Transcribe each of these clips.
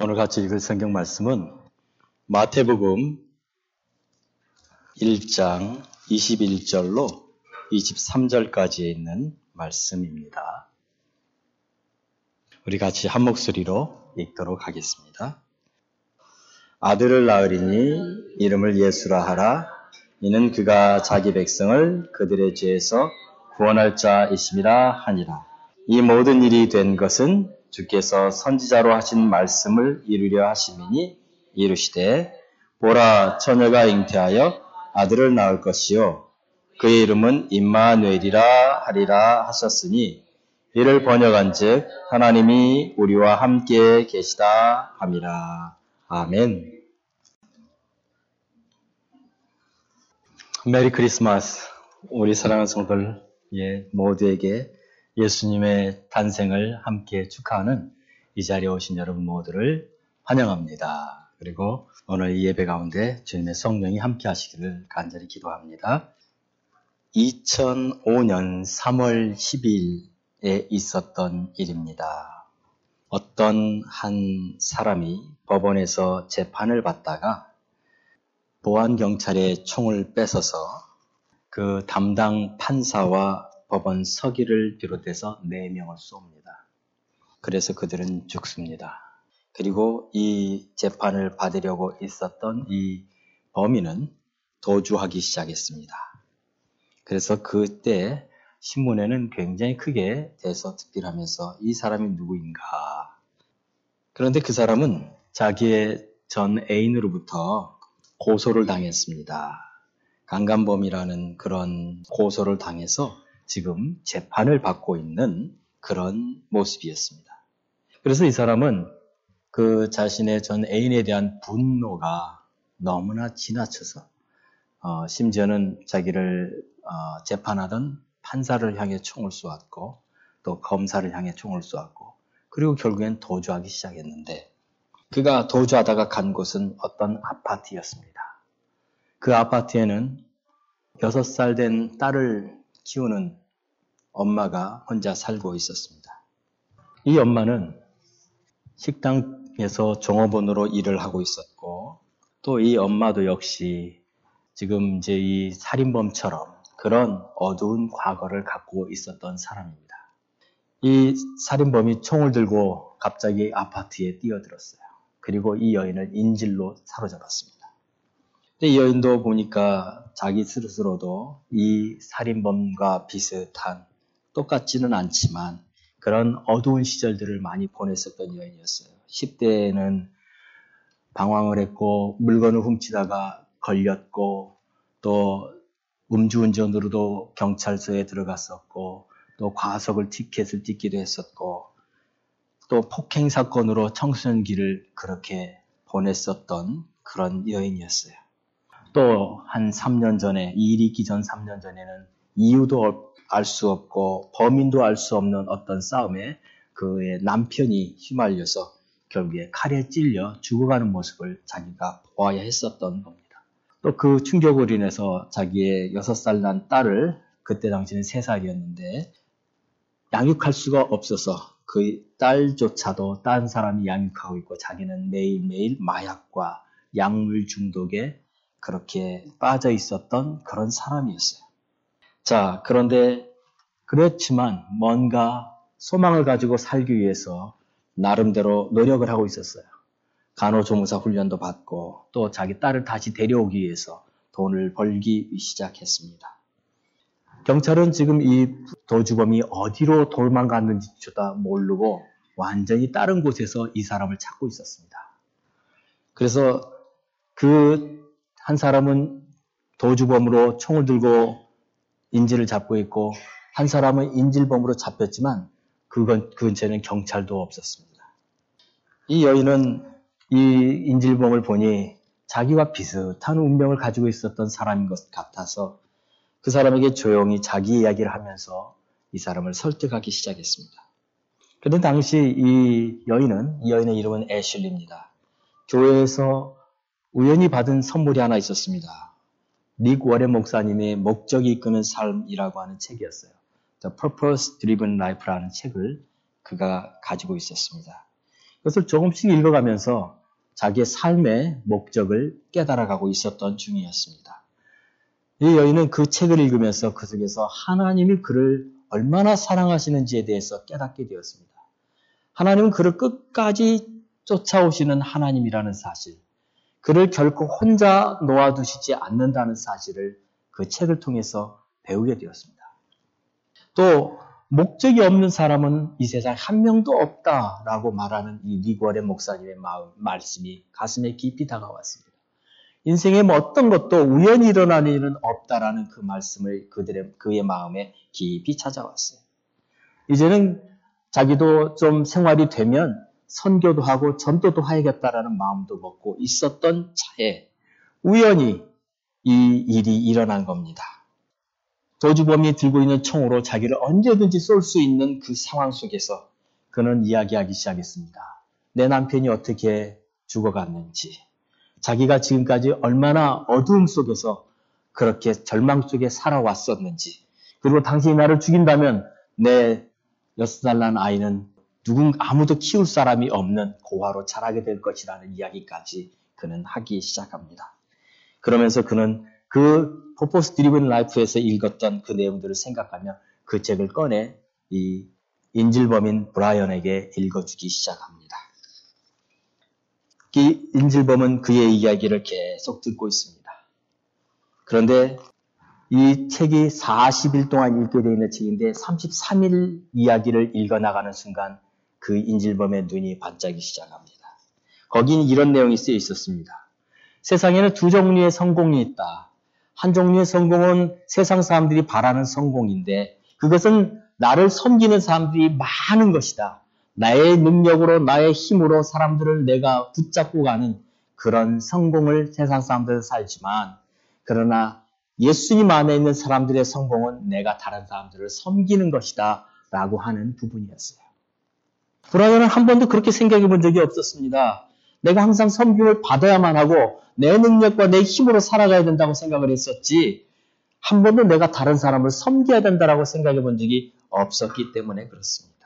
오늘 같이 읽을 성경 말씀은 마태복음 1장 21절로 23절까지에 있는 말씀입니다. 우리 같이 한 목소리로 읽도록 하겠습니다. 아들을 낳으리니 이름을 예수라 하라. 이는 그가 자기 백성을 그들의 죄에서 구원할 자이심이라 하니라. 이 모든 일이 된 것은 주께서 선지자로 하신 말씀을 이루려 하심이니 이르시되 보라 처녀가 잉태하여 아들을 낳을 것이요. 그의 이름은 임마누엘이라 하리라 하셨으니 이를 번역한즉 하나님이 우리와 함께 계시다 함이라. 아멘. 메리 크리스마스. 우리 사랑하는 성도들 예, 모두에게 예수님의 탄생을 함께 축하하는 이 자리에 오신 여러분 모두를 환영합니다. 그리고 오늘 이 예배 가운데 주님의 성령이 함께 하시기를 간절히 기도합니다. 2005년 3월 10일에 있었던 일입니다. 어떤 한 사람이 법원에서 재판을 받다가 보안 경찰의 총을 뺏어서 그 담당 판사와 법원 서기를 비롯해서 4명을 쏩니다. 그래서 그들은 죽습니다. 그리고 이 재판을 받으려고 있었던 이 범인은 도주하기 시작했습니다. 그래서 그때 신문에는 굉장히 크게 대서특필하면서 이 사람이 누구인가. 그런데 그 사람은 자기의 전 애인으로부터 고소를 당했습니다. 강간범이라는 그런 고소를 당해서 지금 재판을 받고 있는 그런 모습이었습니다. 그래서 이 사람은 그 자신의 전 애인에 대한 분노가 너무나 지나쳐서 어, 심지어는 자기를 어, 재판하던 판사를 향해 총을 쏘았고 또 검사를 향해 총을 쏘았고 그리고 결국엔 도주하기 시작했는데 그가 도주하다가 간 곳은 어떤 아파트였습니다. 그 아파트에는 6살 된 딸을 키우는 엄마가 혼자 살고 있었습니다. 이 엄마는 식당에서 종업원으로 일을 하고 있었고 또 이 엄마도 역시 지금 이제 이 살인범처럼 그런 어두운 과거를 갖고 있었던 사람입니다. 이 살인범이 총을 들고 갑자기 아파트에 뛰어들었어요. 그리고 이 여인을 인질로 사로잡았습니다. 근데 이 여인도 보니까 자기 스스로도 이 살인범과 비슷한 똑같지는 않지만 그런 어두운 시절들을 많이 보냈었던 여인이었어요. 10대에는 방황을 했고 물건을 훔치다가 걸렸고 또 음주운전으로도 경찰서에 들어갔었고 또 과속을 티켓을 띠기도 했었고 또 폭행 사건으로 청소년기를 그렇게 보냈었던 그런 여인이었어요. 또 한 3년 전에 이 일이 있기 전 3년 전에는 이유도 알 수 없고 범인도 알 수 없는 어떤 싸움에 그의 남편이 휘말려서 결국에 칼에 찔려 죽어가는 모습을 자기가 보아야 했었던 겁니다. 또 그 충격으로 인해서 자기의 6살 난 딸을 그때 당시는 3살이었는데 양육할 수가 없어서 그 딸조차도 딴 사람이 양육하고 있고 자기는 매일매일 마약과 약물 중독에 그렇게 빠져 있었던 그런 사람이었어요. 자, 그런데 그렇지만 뭔가 소망을 가지고 살기 위해서 나름대로 노력을 하고 있었어요. 간호조무사 훈련도 받고 또 자기 딸을 다시 데려오기 위해서 돈을 벌기 시작했습니다. 경찰은 지금 이 도주범이 어디로 도망갔는지조차 모르고 완전히 다른 곳에서 이 사람을 찾고 있었습니다. 그래서 그 한 사람은 도주범으로 총을 들고 인질을 잡고 있고 한 사람은 인질범으로 잡혔지만 그 근처에는 경찰도 없었습니다. 이 여인은 이 인질범을 보니 자기와 비슷한 운명을 가지고 있었던 사람인 것 같아서 그 사람에게 조용히 자기 이야기를 하면서 이 사람을 설득하기 시작했습니다. 그런데 당시 이 여인은 이 여인의 이름은 애슐리입니다. 교회에서 우연히 받은 선물이 하나 있었습니다. 닉 워렌 목사님의 목적이 이끄는 삶이라고 하는 책이었어요. The Purpose Driven Life라는 책을 그가 가지고 있었습니다. 그것을 조금씩 읽어가면서 자기의 삶의 목적을 깨달아가고 있었던 중이었습니다. 이 여인은 그 책을 읽으면서 그 속에서 하나님이 그를 얼마나 사랑하시는지에 대해서 깨닫게 되었습니다. 하나님은 그를 끝까지 쫓아오시는 하나님이라는 사실, 그를 결코 혼자 놓아두시지 않는다는 사실을 그 책을 통해서 배우게 되었습니다. 또 목적이 없는 사람은 이 세상 한 명도 없다라고 말하는 이 리고알의 목사님의 마음, 말씀이 가슴에 깊이 다가왔습니다. 인생에 뭐 어떤 것도 우연히 일어나는 일은 없다라는 그 말씀을 그들의 그의 마음에 깊이 찾아왔어요. 이제는 자기도 좀 생활이 되면 선교도 하고 전도도 해야겠다라는 마음도 먹고 있었던 차에 우연히 이 일이 일어난 겁니다. 도주범이 들고 있는 총으로 자기를 언제든지 쏠 수 있는 그 상황 속에서 그는 이야기하기 시작했습니다. 내 남편이 어떻게 죽어갔는지, 자기가 지금까지 얼마나 어두움 속에서 그렇게 절망 속에 살아왔었는지, 그리고 당신이 나를 죽인다면 내 여섯 살 난 아이는 누군 아무도 키울 사람이 없는 고아로 자라게 될 것이라는 이야기까지 그는 하기 시작합니다. 그러면서 그는 그 포포스 드리븐 라이프에서 읽었던 그 내용들을 생각하며 그 책을 꺼내 이 인질범인 브라이언에게 읽어주기 시작합니다. 이 인질범은 그의 이야기를 계속 듣고 있습니다. 그런데 이 책이 40일 동안 읽게 되어 있는 책인데 33일 이야기를 읽어나가는 순간 그 인질범의 눈이 반짝이 시작합니다. 거기는 이런 내용이 쓰여 있었습니다. 세상에는 두 종류의 성공이 있다. 한 종류의 성공은 세상 사람들이 바라는 성공인데 그것은 나를 섬기는 사람들이 많은 것이다. 나의 능력으로 나의 힘으로 사람들을 내가 붙잡고 가는 그런 성공을 세상 사람들은 살지만 그러나 예수님 안에 있는 사람들의 성공은 내가 다른 사람들을 섬기는 것이다 라고 하는 부분이었어요. 브라이언은 한 번도 그렇게 생각해 본 적이 없었습니다. 내가 항상 섬김을 받아야만 하고 내 능력과 내 힘으로 살아가야 된다고 생각을 했었지 한 번도 내가 다른 사람을 섬겨야 된다라고 생각해 본 적이 없었기 때문에 그렇습니다.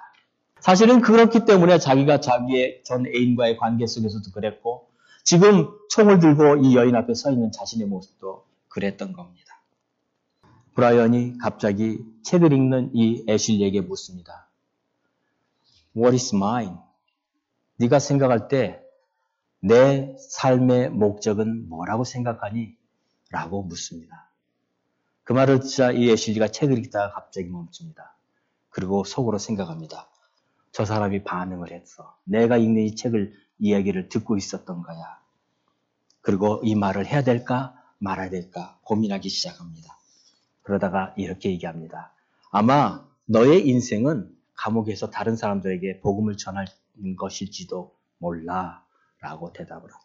사실은 그렇기 때문에 자기가 자기의 전 애인과의 관계 속에서도 그랬고 지금 총을 들고 이 여인 앞에 서 있는 자신의 모습도 그랬던 겁니다. 브라이언이 갑자기 책을 읽는 이 애실리에게 묻습니다. What is mine? 네가 생각할 때 내 삶의 목적은 뭐라고 생각하니? 라고 묻습니다. 그 말을 듣자 이 애실리가 책을 읽다가 갑자기 멈춥니다. 그리고 속으로 생각합니다. 저 사람이 반응을 했어. 내가 읽는 이 책을 이야기를 듣고 있었던 거야. 그리고 이 말을 해야 될까 말아야 될까 고민하기 시작합니다. 그러다가 이렇게 얘기합니다. 아마 너의 인생은 감옥에서 다른 사람들에게 복음을 전할 것일지도 몰라 라고 대답을 합니다.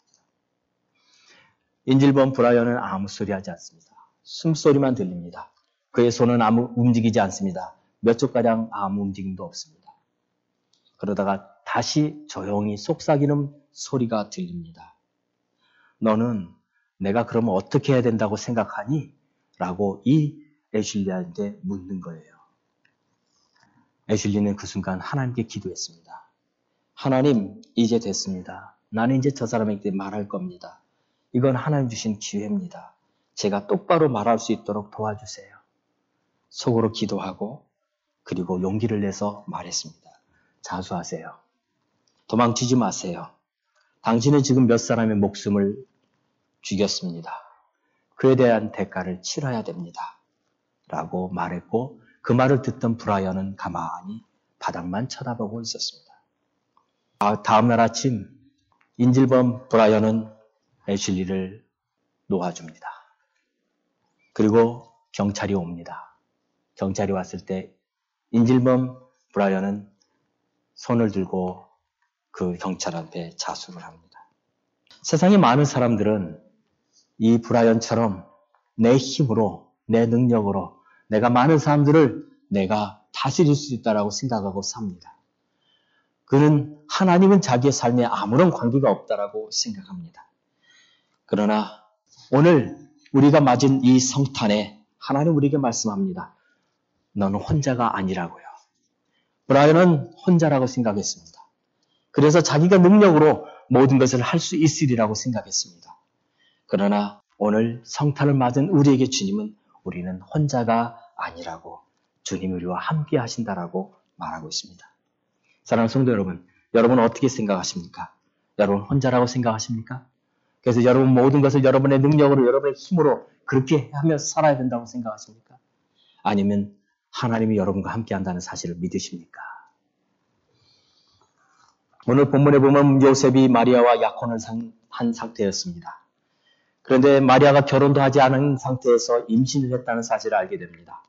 인질범 브라이언은 아무 소리 하지 않습니다. 숨소리만 들립니다. 그의 손은 아무 움직이지 않습니다. 몇 초가량 아무 움직임도 없습니다. 그러다가 다시 조용히 속삭이는 소리가 들립니다. 너는 내가 그러면 어떻게 해야 된다고 생각하니? 라고 이 애슐리한테 묻는 거예요. 애슐리는 그 순간 하나님께 기도했습니다. 하나님, 이제 됐습니다. 나는 이제 저 사람에게 말할 겁니다. 이건 하나님 주신 기회입니다. 제가 똑바로 말할 수 있도록 도와주세요. 속으로 기도하고 그리고 용기를 내서 말했습니다. 자수하세요. 도망치지 마세요. 당신은 지금 몇 사람의 목숨을 죽였습니다. 그에 대한 대가를 치러야 됩니다. 라고 말했고 그 말을 듣던 브라이언은 가만히 바닥만 쳐다보고 있었습니다. 아, 다음날 아침 인질범 브라이언은 애슐리를 놓아줍니다. 그리고 경찰이 옵니다. 경찰이 왔을 때 인질범 브라이언은 손을 들고 그 경찰한테 자수를 합니다. 세상에 많은 사람들은 이 브라이언처럼 내 힘으로, 내 능력으로 내가 많은 사람들을 내가 다스릴 수 있다라고 생각하고 삽니다. 그는 하나님은 자기의 삶에 아무런 관계가 없다라고 생각합니다. 그러나 오늘 우리가 맞은 이 성탄에 하나님 우리에게 말씀합니다. 너는 혼자가 아니라고요. 브라이언은 혼자라고 생각했습니다. 그래서 자기가 능력으로 모든 것을 할 수 있으리라고 생각했습니다. 그러나 오늘 성탄을 맞은 우리에게 주님은 우리는 혼자가 아니라고 주님 우리와 함께 하신다라고 말하고 있습니다. 사랑하는 성도 여러분, 여러분 어떻게 생각하십니까? 여러분 혼자라고 생각하십니까? 그래서 여러분 모든 것을 여러분의 능력으로 여러분의 힘으로 그렇게 하며 살아야 된다고 생각하십니까? 아니면 하나님이 여러분과 함께 한다는 사실을 믿으십니까? 오늘 본문에 보면 요셉이 마리아와 약혼을 한 상태였습니다. 그런데 마리아가 결혼도 하지 않은 상태에서 임신을 했다는 사실을 알게 됩니다.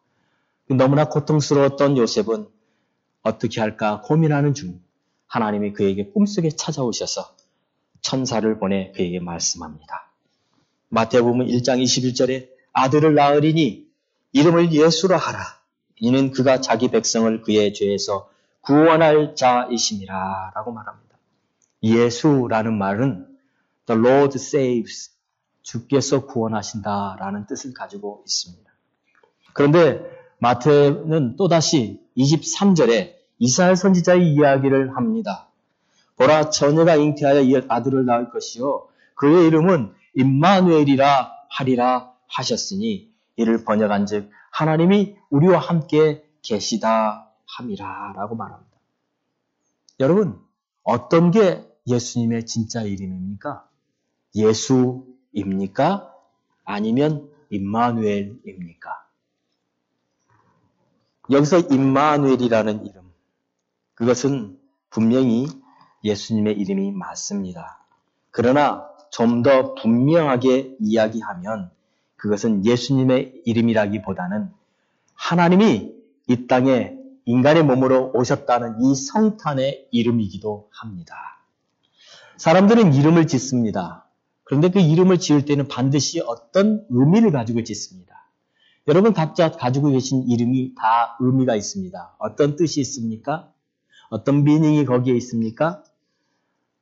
너무나 고통스러웠던 요셉은 어떻게 할까 고민하는 중 하나님이 그에게 꿈속에 찾아오셔서 천사를 보내 그에게 말씀합니다. 마태복음 1장 21절에 아들을 낳으리니 이름을 예수라 하라. 이는 그가 자기 백성을 그의 죄에서 구원할 자이심이라 라고 말합니다. 예수라는 말은 The Lord saves 주께서 구원하신다라는 뜻을 가지고 있습니다. 그런데 마태는 또다시 23절에 이스라엘 선지자의 이야기를 합니다. 보라 처녀가 잉태하여 아들을 낳을 것이요 그의 이름은 임마누엘이라 하리라 하셨으니 이를 번역한즉 하나님이 우리와 함께 계시다 함이라 라고 말합니다. 여러분 어떤 게 예수님의 진짜 이름입니까? 예수 입니까? 아니면 임마누엘입니까? 여기서 임마누엘이라는 이름 그것은 분명히 예수님의 이름이 맞습니다. 그러나 좀 더 분명하게 이야기하면 그것은 예수님의 이름이라기보다는 하나님이 이 땅에 인간의 몸으로 오셨다는 이 성탄의 이름이기도 합니다. 사람들은 이름을 짓습니다. 그런데 그 이름을 지을 때는 반드시 어떤 의미를 가지고 짓습니다. 여러분 각자 가지고 계신 이름이 다 의미가 있습니다. 어떤 뜻이 있습니까? 어떤 미닝이 거기에 있습니까?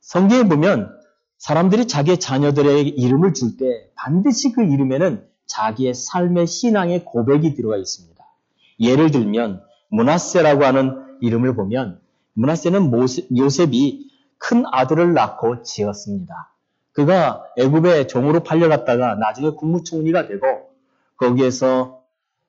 성경에 보면 사람들이 자기의 자녀들의 이름을 줄 때 반드시 그 이름에는 자기의 삶의 신앙의 고백이 들어가 있습니다. 예를 들면 문하세라고 하는 이름을 보면 문하세는 모세, 요셉이 큰 아들을 낳고 지었습니다. 그가 애굽의 종으로 팔려갔다가 나중에 국무총리가 되고 거기에서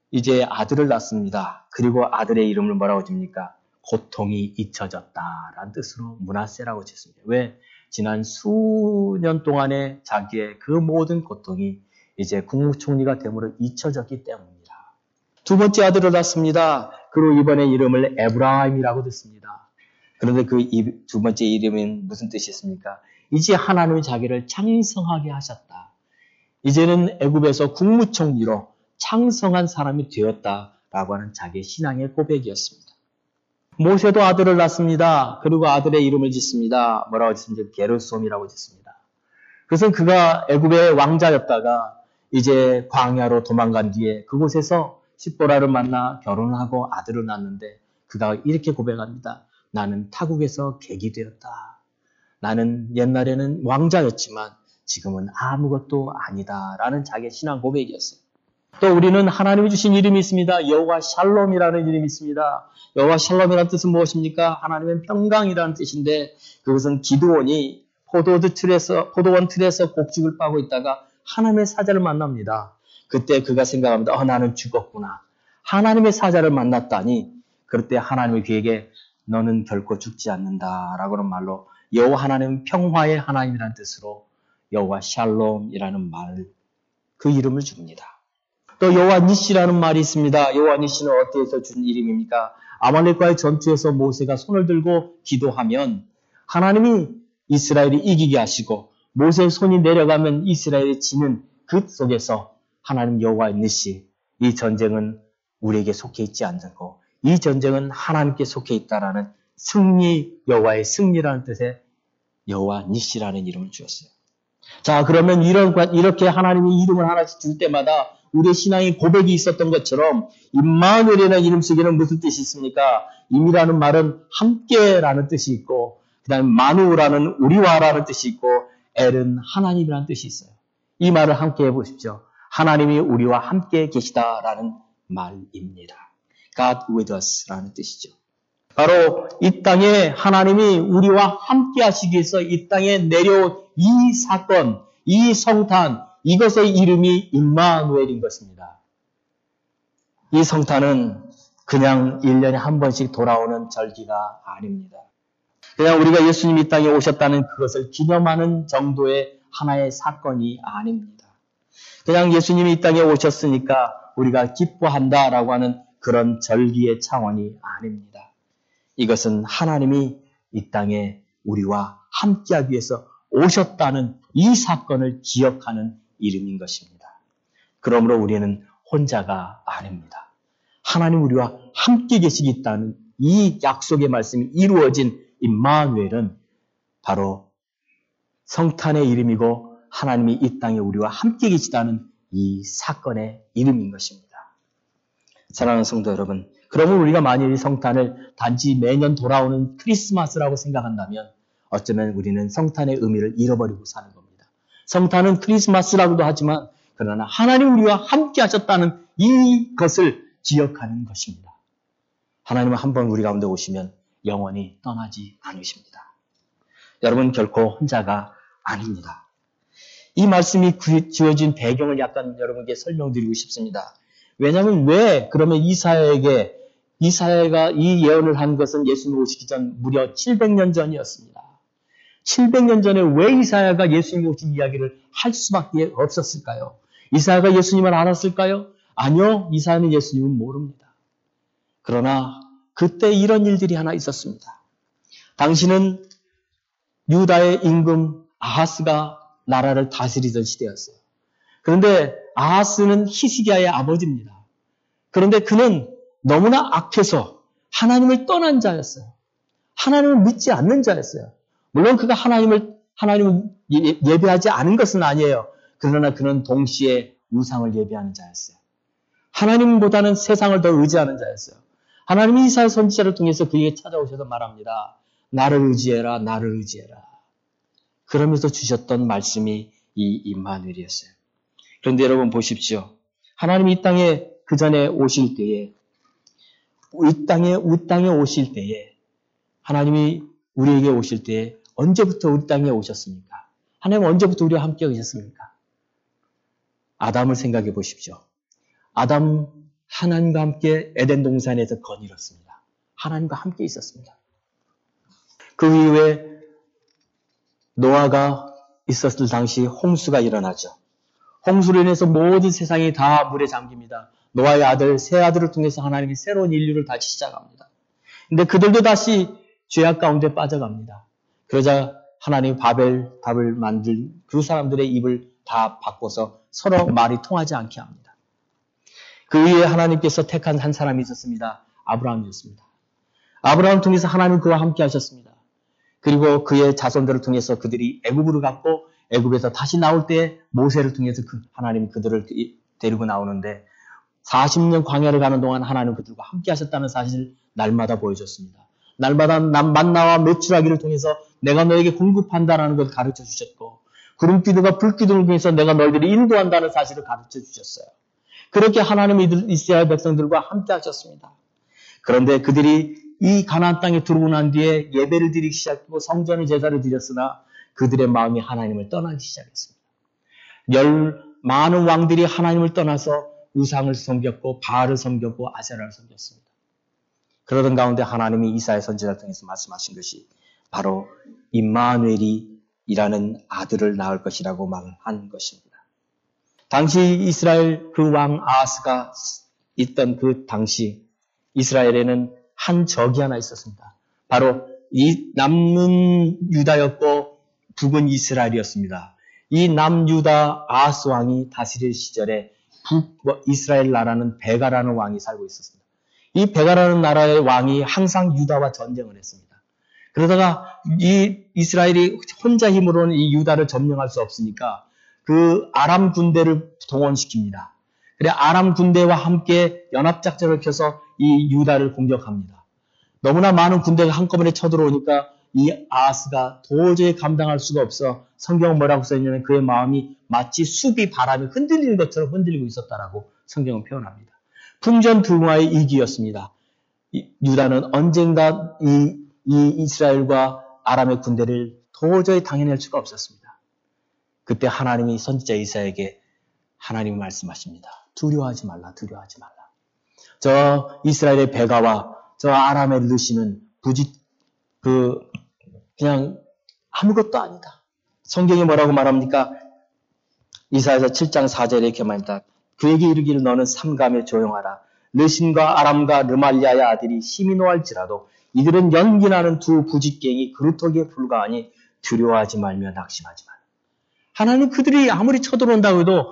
이제 아들을 낳습니다. 그리고 아들의 이름을 뭐라고 줍니까? 고통이 잊혀졌다라는 뜻으로 문하세라고 짓습니다. 왜? 지난 수년 동안의 자기의 그 모든 고통이 이제 국무총리가 됨으로 잊혀졌기 때문입니다. 두 번째 아들을 낳습니다. 그리고 이번에 이름을 에브라임이라고 듣습니다. 그런데 그 두 번째 이름은 무슨 뜻이 있습니까? 이제 하나님이 자기를 창성하게 하셨다. 이제는 애굽에서 국무총리로 창성한 사람이 되었다라고 하는 자기의 신앙의 고백이었습니다. 모세도 아들을 낳습니다. 그리고 아들의 이름을 짓습니다. 뭐라고 짓습니까? 게르솜이라고 짓습니다. 그것은 그가 애굽의 왕자였다가 이제 광야로 도망간 뒤에 그곳에서 십보라를 만나 결혼하고 아들을 낳는데 그가 이렇게 고백합니다. 나는 타국에서 객이 되었다. 나는 옛날에는 왕자였지만 지금은 아무것도 아니다라는 자기의 신앙 고백이었어요. 또 우리는 하나님이 주신 이름이 있습니다. 여호와 샬롬이라는 이름이 있습니다. 여호와 샬롬이라는 뜻은 무엇입니까? 하나님은 평강이라는 뜻인데 그것은 기도원이 포도원 틀에서 포도원 틀에서 곡식을 빠고 있다가 하나님의 사자를 만납니다. 그때 그가 생각합니다. 어, 나는 죽었구나. 하나님의 사자를 만났다니 그럴 때 하나님이 그에게 너는 결코 죽지 않는다라고는 말로 여호와 하나님 평화의 하나님이라는 뜻으로 여호와 샬롬이라는 말 그 이름을 줍니다. 또 여호와 니시라는 말이 있습니다. 여호와 니시는 어디에서 준 이름입니까? 아말렉과의 전투에서 모세가 손을 들고 기도하면 하나님이 이스라엘이 이기게 하시고 모세의 손이 내려가면 이스라엘이 지는 그 속에서 하나님 여호와 니시 이 전쟁은 우리에게 속해 있지 않고 이 전쟁은 하나님께 속해 있다라는 승리 여호와의 승리라는 뜻의 여호와 니시라는 이름을 주었어요. 자 그러면 이런 이렇게 하나님이 이름을 하나씩 줄 때마다 우리의 신앙의 고백이 있었던 것처럼 임마누엘이라는 이름 속에는 무슨 뜻이 있습니까? 임이라는 말은 함께라는 뜻이 있고 그다음에 마누라는 우리와라는 뜻이 있고 엘은 하나님이라는 뜻이 있어요. 이 말을 함께 해보십시오. 하나님이 우리와 함께 계시다라는 말입니다. God with us라는 뜻이죠. 바로 이 땅에 하나님이 우리와 함께 하시기 위해서 이 땅에 내려온 이 사건, 이 성탄, 이것의 이름이 임마누엘인 것입니다. 이 성탄은 그냥 1년에 한 번씩 돌아오는 절기가 아닙니다. 그냥 우리가 예수님이 이 땅에 오셨다는 그것을 기념하는 정도의 하나의 사건이 아닙니다. 그냥 예수님이 이 땅에 오셨으니까 우리가 기뻐한다라고 하는 그런 절기의 차원이 아닙니다. 이것은 하나님이 이 땅에 우리와 함께하기 위해서 오셨다는 이 사건을 기억하는 이름인 것입니다. 그러므로 우리는 혼자가 아닙니다. 하나님 우리와 함께 계시겠다는 이 약속의 말씀이 이루어진 임마누엘은 바로 성탄의 이름이고 하나님이 이 땅에 우리와 함께 계시다는 이 사건의 이름인 것입니다. 사랑하는 성도 여러분, 그러면 우리가 만일 이 성탄을 단지 매년 돌아오는 크리스마스라고 생각한다면 어쩌면 우리는 성탄의 의미를 잃어버리고 사는 겁니다. 성탄은 크리스마스라고도 하지만 그러나 하나님 우리와 함께 하셨다는 이것을 기억하는 것입니다. 하나님은 한 번 우리 가운데 오시면 영원히 떠나지 않으십니다. 여러분 결코 혼자가 아닙니다. 이 말씀이 지어진 배경을 약간 여러분께 설명드리고 싶습니다. 왜냐하면 왜 그러면 이사야에게 이사야가 이 예언을 한 것은 예수님 오시기 전 무려 700년 전이었습니다. 700년 전에 왜 이사야가 예수님 오신 이야기를 할 수밖에 없었을까요? 이사야가 예수님을 알았을까요? 아니요, 이사야는 예수님을 모릅니다. 그러나 그때 이런 일들이 하나 있었습니다. 당신은 유다의 임금 아하스가 나라를 다스리던 시대였어요. 그런데 아하스는 히스기야의 아버지입니다. 그런데 그는 너무나 악해서 하나님을 떠난 자였어요. 하나님을 믿지 않는 자였어요. 물론 그가 하나님을 하나님을 예, 예배하지 않은 것은 아니에요. 그러나 그는 동시에 우상을 예배하는 자였어요. 하나님보다는 세상을 더 의지하는 자였어요. 하나님이 이사야 선지자를 통해서 그에게 찾아오셔서 말합니다. 나를 의지해라, 나를 의지해라. 그러면서 주셨던 말씀이 이 임마누엘이었어요. 그런데 여러분 보십시오. 하나님이 이 땅에 그 전에 오실 때에 이 땅에 이 땅에 오실 때에 하나님이 우리에게 오실 때에 언제부터 우리 땅에 오셨습니까? 하나님 언제부터 우리와 함께 계셨습니까? 아담을 생각해 보십시오. 아담 하나님과 함께 에덴 동산에서 거닐었습니다. 하나님과 함께 있었습니다. 그 이후에 노아가 있었을 당시 홍수가 일어나죠. 홍수로 인해서 모든 세상이 다 물에 잠깁니다. 노아의 아들, 새 아들을 통해서 하나님이 새로운 인류를 다시 시작합니다. 근데 그들도 다시 죄악 가운데 빠져갑니다. 그러자 하나님 바벨 답을 만들 그 사람들의 입을 다 바꿔서 서로 말이 통하지 않게 합니다. 그 위에 하나님께서 택한 한 사람이 있었습니다. 아브라함이었습니다. 아브라함을 통해서 하나님 그와 함께 하셨습니다. 그리고 그의 자손들을 통해서 그들이 애굽으로 갔고 애굽에서 다시 나올 때 모세를 통해서 그 하나님이 그들을 데리고 나오는데 40년 광야를 가는 동안 하나님 그들과 함께 하셨다는 사실을 날마다 보여줬습니다. 날마다 만나와 매출하기를 통해서 내가 너에게 공급한다라는 것을 가르쳐 주셨고 구름 기둥과 불 기둥을 통해서 내가 너희들이 인도한다는 사실을 가르쳐 주셨어요. 그렇게 하나님이 이스라엘 백성들과 함께 하셨습니다. 그런데 그들이 이 가나안 땅에 들어오고 난 뒤에 예배를 드리기 시작하고 성전의 제사를 드렸으나 그들의 마음이 하나님을 떠나기 시작했습니다. 열 많은 왕들이 하나님을 떠나서 우상을 섬겼고 바알을 섬겼고 아세라를 섬겼습니다. 그러던 가운데 하나님이 이사의 선지자를 통해서 말씀하신 것이 바로 임마누엘이 일하는 아들을 낳을 것이라고 말한 것입니다. 당시 이스라엘 그 왕 아하스가 있던 그 당시 이스라엘에는 한 적이 하나 있었습니다. 바로 이 남은 유다였고 북은 이스라엘이었습니다. 이 남유다 아하스 왕이 다스릴 시절에 북 이스라엘 나라는 베가라는 왕이 살고 있었습니다. 이 베가라는 나라의 왕이 항상 유다와 전쟁을 했습니다. 그러다가 이 이스라엘이 혼자 힘으로는 이 유다를 점령할 수 없으니까 그 아람 군대를 동원시킵니다. 그래 아람 군대와 함께 연합작전을 펴서 이 유다를 공격합니다. 너무나 많은 군대가 한꺼번에 쳐들어오니까 이 아하스가 도저히 감당할 수가 없어 성경은 뭐라고 써있냐면 그의 마음이 마치 숲이 바람이 흔들리는 것처럼 흔들리고 있었다라고 성경은 표현합니다. 풍전불화의 이기였습니다. 유다는 언젠가 이, 이 이스라엘과 아람의 군대를 도저히 당해낼 수가 없었습니다. 그때 하나님이 선지자 이사에게 하나님이 말씀하십니다. 두려워하지 말라, 두려워하지 말라. 저 이스라엘의 배가와 저 아람의 르시는 부지, 그, 그냥 아무것도 아니다. 성경이 뭐라고 말합니까? 이사에서 7장 4절에 이렇게 말합니다. 그에게 이르기를 너는 삼감에 조용하라. 르신과 아람과 르말리아의 아들이 힘이 노할지라도 이들은 연기나는 두 부직갱이 그루터기에 불과하니 두려워하지 말며 낙심하지 말라. 하나님 그들이 아무리 쳐들어온다고 해도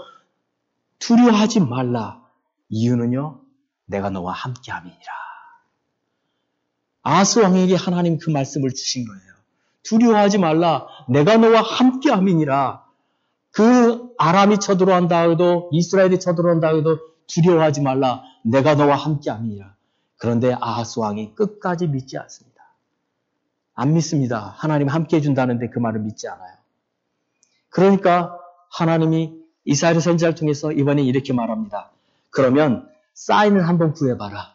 두려워하지 말라. 이유는요, 내가 너와 함께 함이니라. 아스 왕에게 하나님 그 말씀을 주신 거예요. 두려워하지 말라. 내가 너와 함께 함이니라. 그 아람이 쳐들어온다 해도 이스라엘이 쳐들어온다 해도 두려워하지 말라. 내가 너와 함께 함이니라. 그런데 아하스 왕이 끝까지 믿지 않습니다. 안 믿습니다. 하나님 함께 해준다는데 그 말을 믿지 않아요. 그러니까 하나님이 이스라엘 선지자를 통해서 이번에 이렇게 말합니다. 그러면 사인을 한번 구해봐라.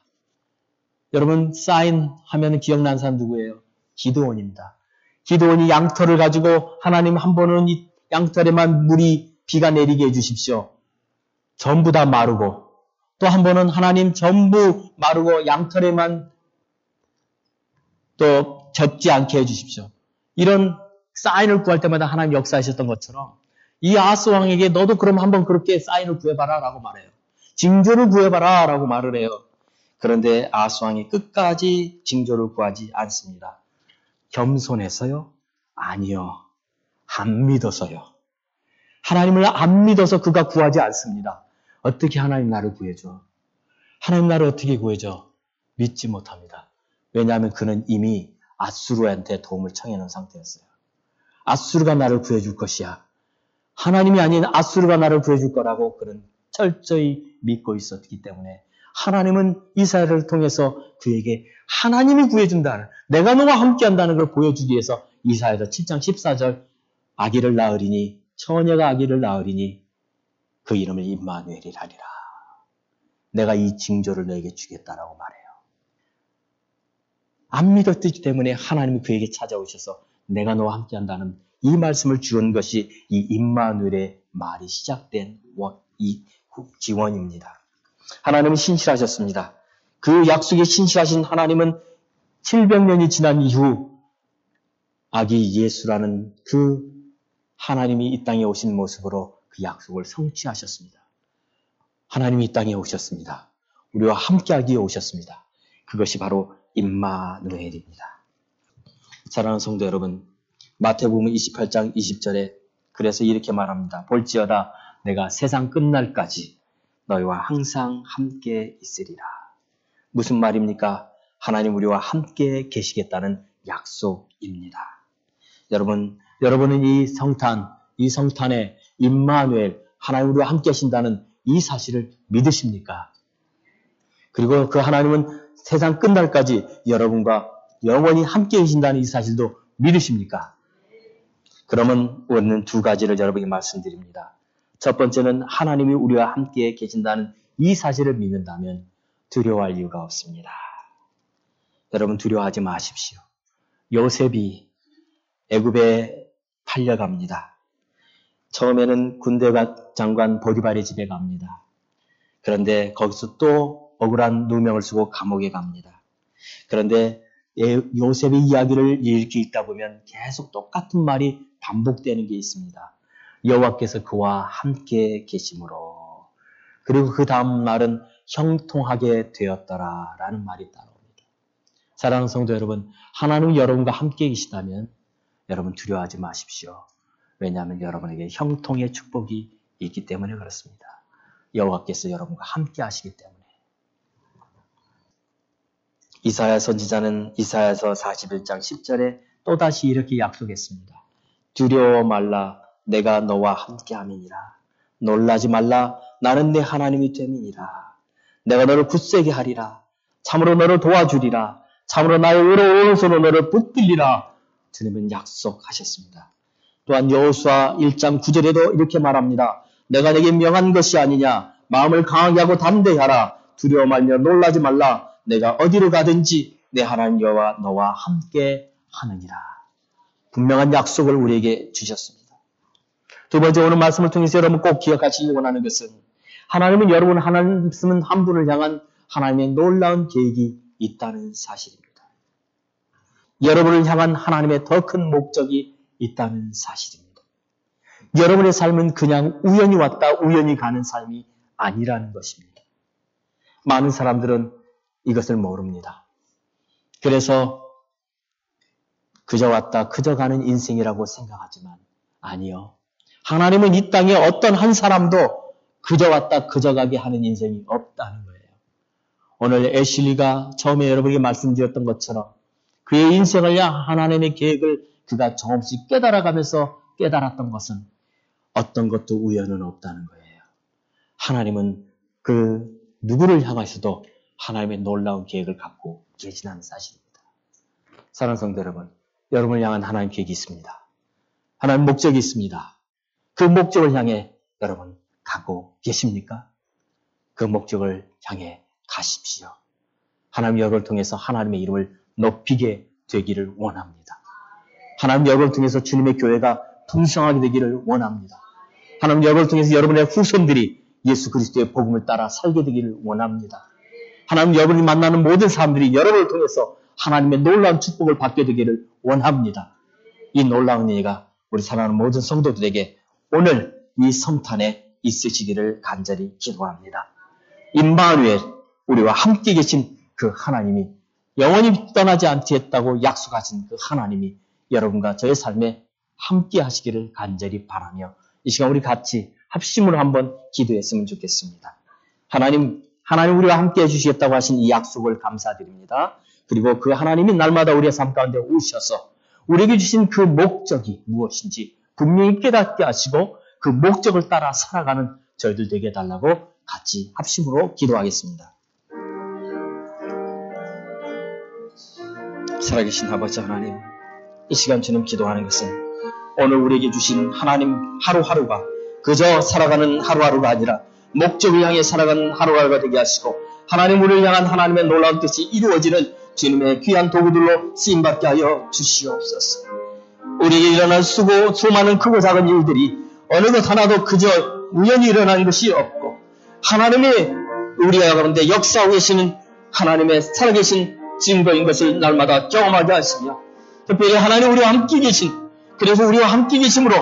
여러분 사인 하면 기억난 사람 누구예요? 기도원입니다. 기도원이 양털을 가지고 하나님 한 번은 이 양털에만 물이 비가 내리게 해주십시오. 전부 다 마르고 또 한 번은 하나님 전부 마르고 양털에만 또 젖지 않게 해주십시오. 이런 사인을 구할 때마다 하나님 역사하셨던 것처럼 이 아스 왕에게 너도 그럼 한번 그렇게 사인을 구해봐라 라고 말해요. 징조를 구해봐라 라고 말을 해요. 그런데 아스 왕이 끝까지 징조를 구하지 않습니다. 겸손해서요? 아니요. 안 믿어서요. 하나님을 안 믿어서 그가 구하지 않습니다. 어떻게 하나님 나를 구해줘? 하나님 나를 어떻게 구해줘? 믿지 못합니다. 왜냐하면 그는 이미 아수르한테 도움을 청해 놓은 상태였어요. 아수르가 나를 구해줄 것이야. 하나님이 아닌 아수르가 나를 구해줄 거라고 그는 철저히 믿고 있었기 때문에 하나님은 이스라엘을 통해서 그에게 하나님이 구해준다. 내가 너와 함께한다는 걸 보여주기 위해서 이사야서 7장 14절 아기를 낳으리니 처녀가 아기를 낳으리니 그 이름을 임마누엘이라니라. 내가 이 징조를 너에게 주겠다라고 말해요. 안 믿었기 때문에 하나님이 그에게 찾아오셔서 내가 너와 함께한다는 이 말씀을 주는 것이 이 임마누엘의 말이 시작된 이 기원입니다. 하나님은 신실하셨습니다. 그 약속에 신실하신 하나님은 700년이 지난 이후 아기 예수라는 그 하나님이 이 땅에 오신 모습으로 그 약속을 성취하셨습니다. 하나님이 이 땅에 오셨습니다. 우리와 함께하기에 오셨습니다. 그것이 바로 임마누엘입니다. 사랑하는 성도 여러분, 마태복음 28장 20절에 그래서 이렇게 말합니다. 볼지어다 내가 세상 끝날까지 너희와 항상 함께 있으리라. 무슨 말입니까? 하나님 우리와 함께 계시겠다는 약속입니다. 여러분, 여러분은 이 성탄, 이 성탄에 임마누엘, 하나님 우리와 함께 하신다는 이 사실을 믿으십니까? 그리고 그 하나님은 세상 끝날까지 여러분과 영원히 함께 계신다는 이 사실도 믿으십니까? 그러면 우리는 두 가지를 여러분에게 말씀드립니다. 첫 번째는 하나님이 우리와 함께 계신다는 이 사실을 믿는다면 두려워할 이유가 없습니다. 여러분 두려워하지 마십시오. 요셉이 애굽에 팔려갑니다. 처음에는 군대 장관 보디발의 집에 갑니다. 그런데 거기서 또 억울한 누명을 쓰고 감옥에 갑니다. 그런데 요셉의 이야기를 읽기 읽다 보면 계속 똑같은 말이 반복되는 게 있습니다. 여호와께서 그와 함께 계심으로 그리고 그 다음 말은 형통하게 되었더라라는 말이 따라옵니다. 사랑하는 성도 여러분, 하나님 여러분과 함께 계시다면 여러분 두려워하지 마십시오. 왜냐하면 여러분에게 형통의 축복이 있기 때문에 그렇습니다. 여호와께서 여러분과 함께 하시기 때문에. 이사야 선지자는 이사야서 41장 10절에 또다시 이렇게 약속했습니다. 두려워 말라 내가 너와 함께함이니라. 놀라지 말라 나는 내 하나님이 됨이니라. 내가 너를 굳세게 하리라. 참으로 너를 도와주리라. 참으로 나의 오른손으로 너를 붙들리라. 주님은 약속하셨습니다. 또한 여호수아 1장 9절에도 이렇게 말합니다. 내가 내게 명한 것이 아니냐. 마음을 강하게 하고 담대히 하라. 두려워 말며 놀라지 말라. 내가 어디로 가든지 내 하나님 여호와 너와 함께 하느니라. 분명한 약속을 우리에게 주셨습니다. 두 번째 오늘 말씀을 통해서 여러분 꼭 기억하시기 원하는 것은 하나님은 여러분 하나님 쓰는 한 분을 향한 하나님의 놀라운 계획이 있다는 사실입니다. 여러분을 향한 하나님의 더 큰 목적이 있다는 사실입니다. 여러분의 삶은 그냥 우연히 왔다 우연히 가는 삶이 아니라는 것입니다. 많은 사람들은 이것을 모릅니다. 그래서 그저 왔다 그저 가는 인생이라고 생각하지만 아니요. 하나님은 이 땅에 어떤 한 사람도 그저 왔다 그저 가게 하는 인생이 없다는 거예요. 오늘 애슐리가 처음에 여러분에게 말씀드렸던 것처럼 그의 인생을 향 하나님의 계획을 그가 조금씩 깨달아가면서 깨달았던 것은 어떤 것도 우연은 없다는 거예요. 하나님은 그 누구를 향하서도 하나님의 놀라운 계획을 갖고 계시다는 사실입니다. 사랑하는 성도 여러분, 여러분을 향한 하나님 계획이 있습니다. 하나님 목적이 있습니다. 그 목적을 향해 여러분 가고 계십니까? 그 목적을 향해 가십시오. 하나님 여러분을 통해서 하나님의 이름을 높이게 되기를 원합니다. 하나님 여러분을 통해서 주님의 교회가 풍성하게 되기를 원합니다. 하나님 여러분을 통해서 여러분의 후손들이 예수 그리스도의 복음을 따라 살게 되기를 원합니다. 하나님 여러분이 만나는 모든 사람들이 여러분을 통해서 하나님의 놀라운 축복을 받게 되기를 원합니다. 이 놀라운 예가 우리 사랑하는 모든 성도들에게 오늘 이 성탄에 있으시기를 간절히 기도합니다. 임마누엘 우리와 함께 계신 그 하나님이 영원히 떠나지 않겠다고 약속하신 그 하나님이 여러분과 저의 삶에 함께 하시기를 간절히 바라며 이 시간 우리 같이 합심으로 한번 기도했으면 좋겠습니다. 하나님, 하나님 우리와 함께 해주시겠다고 하신 이 약속을 감사드립니다. 그리고 그 하나님이 날마다 우리의 삶 가운데 오셔서 우리에게 주신 그 목적이 무엇인지 분명히 깨닫게 하시고 그 목적을 따라 살아가는 저희들 되게 해달라고 같이 합심으로 기도하겠습니다. 살아계신 아버지 하나님, 이 시간 주님 기도하는 것은 오늘 우리에게 주신 하나님 하루하루가 그저 살아가는 하루하루가 아니라 목적을 향해 살아가는 하루하루가 되게 하시고 하나님 우리를 향한 하나님의 놀라운 뜻이 이루어지는 주님의 귀한 도구들로 쓰임받게 하여 주시옵소서. 우리에게 일어난 수고 수많은 크고 작은 일들이 어느 것 하나도 그저 우연히 일어난 것이 없고 하나님의 우리가 가운데 역사하고 계시는 하나님의 살아계신 증거인 것을 날마다 경험하게 하시며 특별히 하나님 우리와 함께 계신 그래서 우리와 함께 계심으로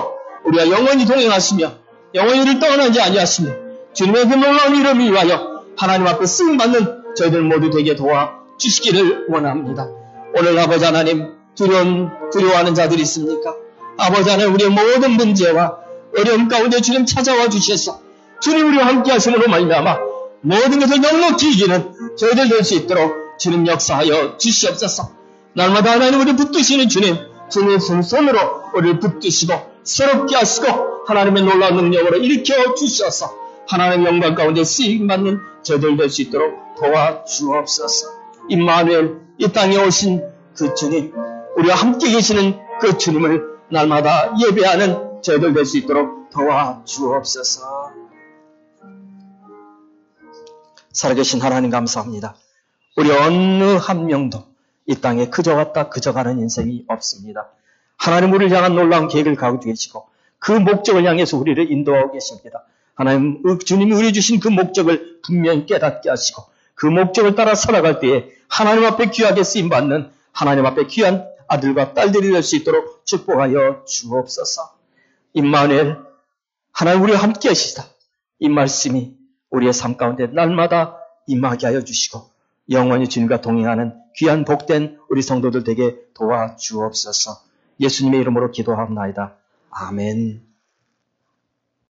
우리가 영원히 동행하시며 영원히 우리를 떠나지 아니하시며 주님의 그 놀라운 이름을 위하여 하나님 앞에 쓰임받는 저희들 모두 되게 도와 주시기를 원합니다. 오늘 아버지 하나님 두려운 두려워하는 자들이 있습니까? 아버지 하나님 우리의 모든 문제와 어려움 가운데 주님 찾아와 주셔서 주님 우리와 함께 하심으로 말미암아 모든 것을 넉넉히 이기는 저희들 될 수 있도록 주님 역사하여 주시옵소서. 날마다 하나님 우리 붙드시는 주님, 주님의 손으로 우리를 붙드시고 새롭게 하시고 하나님의 놀라운 능력으로 일으켜 주셔서 하나님의 영광 가운데 쓰임받는 저들 될 수 있도록 도와주옵소서. 임마누엘 이 땅에 오신 그 주님, 우리와 함께 계시는 그 주님을 날마다 예배하는 저희들 될 수 있도록 도와 주옵소서. 살아계신 하나님 감사합니다. 우리 어느 한 명도 이 땅에 그저 왔다 그저 가는 인생이 없습니다. 하나님 우리를 향한 놀라운 계획을 가지고 계시고 그 목적을 향해서 우리를 인도하고 계십니다. 하나님, 주님이 우리 주신 그 목적을 분명히 깨닫게 하시고 그 목적을 따라 살아갈 때에 하나님 앞에 귀하게 쓰임 받는 하나님 앞에 귀한 아들과 딸들이 될 수 있도록 축복하여 주옵소서. 임마누엘, 하나님 우리와 함께 하시다. 이 말씀이 우리의 삶 가운데 날마다 임하게 하여 주시고 영원히 주님과 동행하는 귀한 복된 우리 성도들 되게 도와주옵소서. 예수님의 이름으로 기도합니다. 아멘.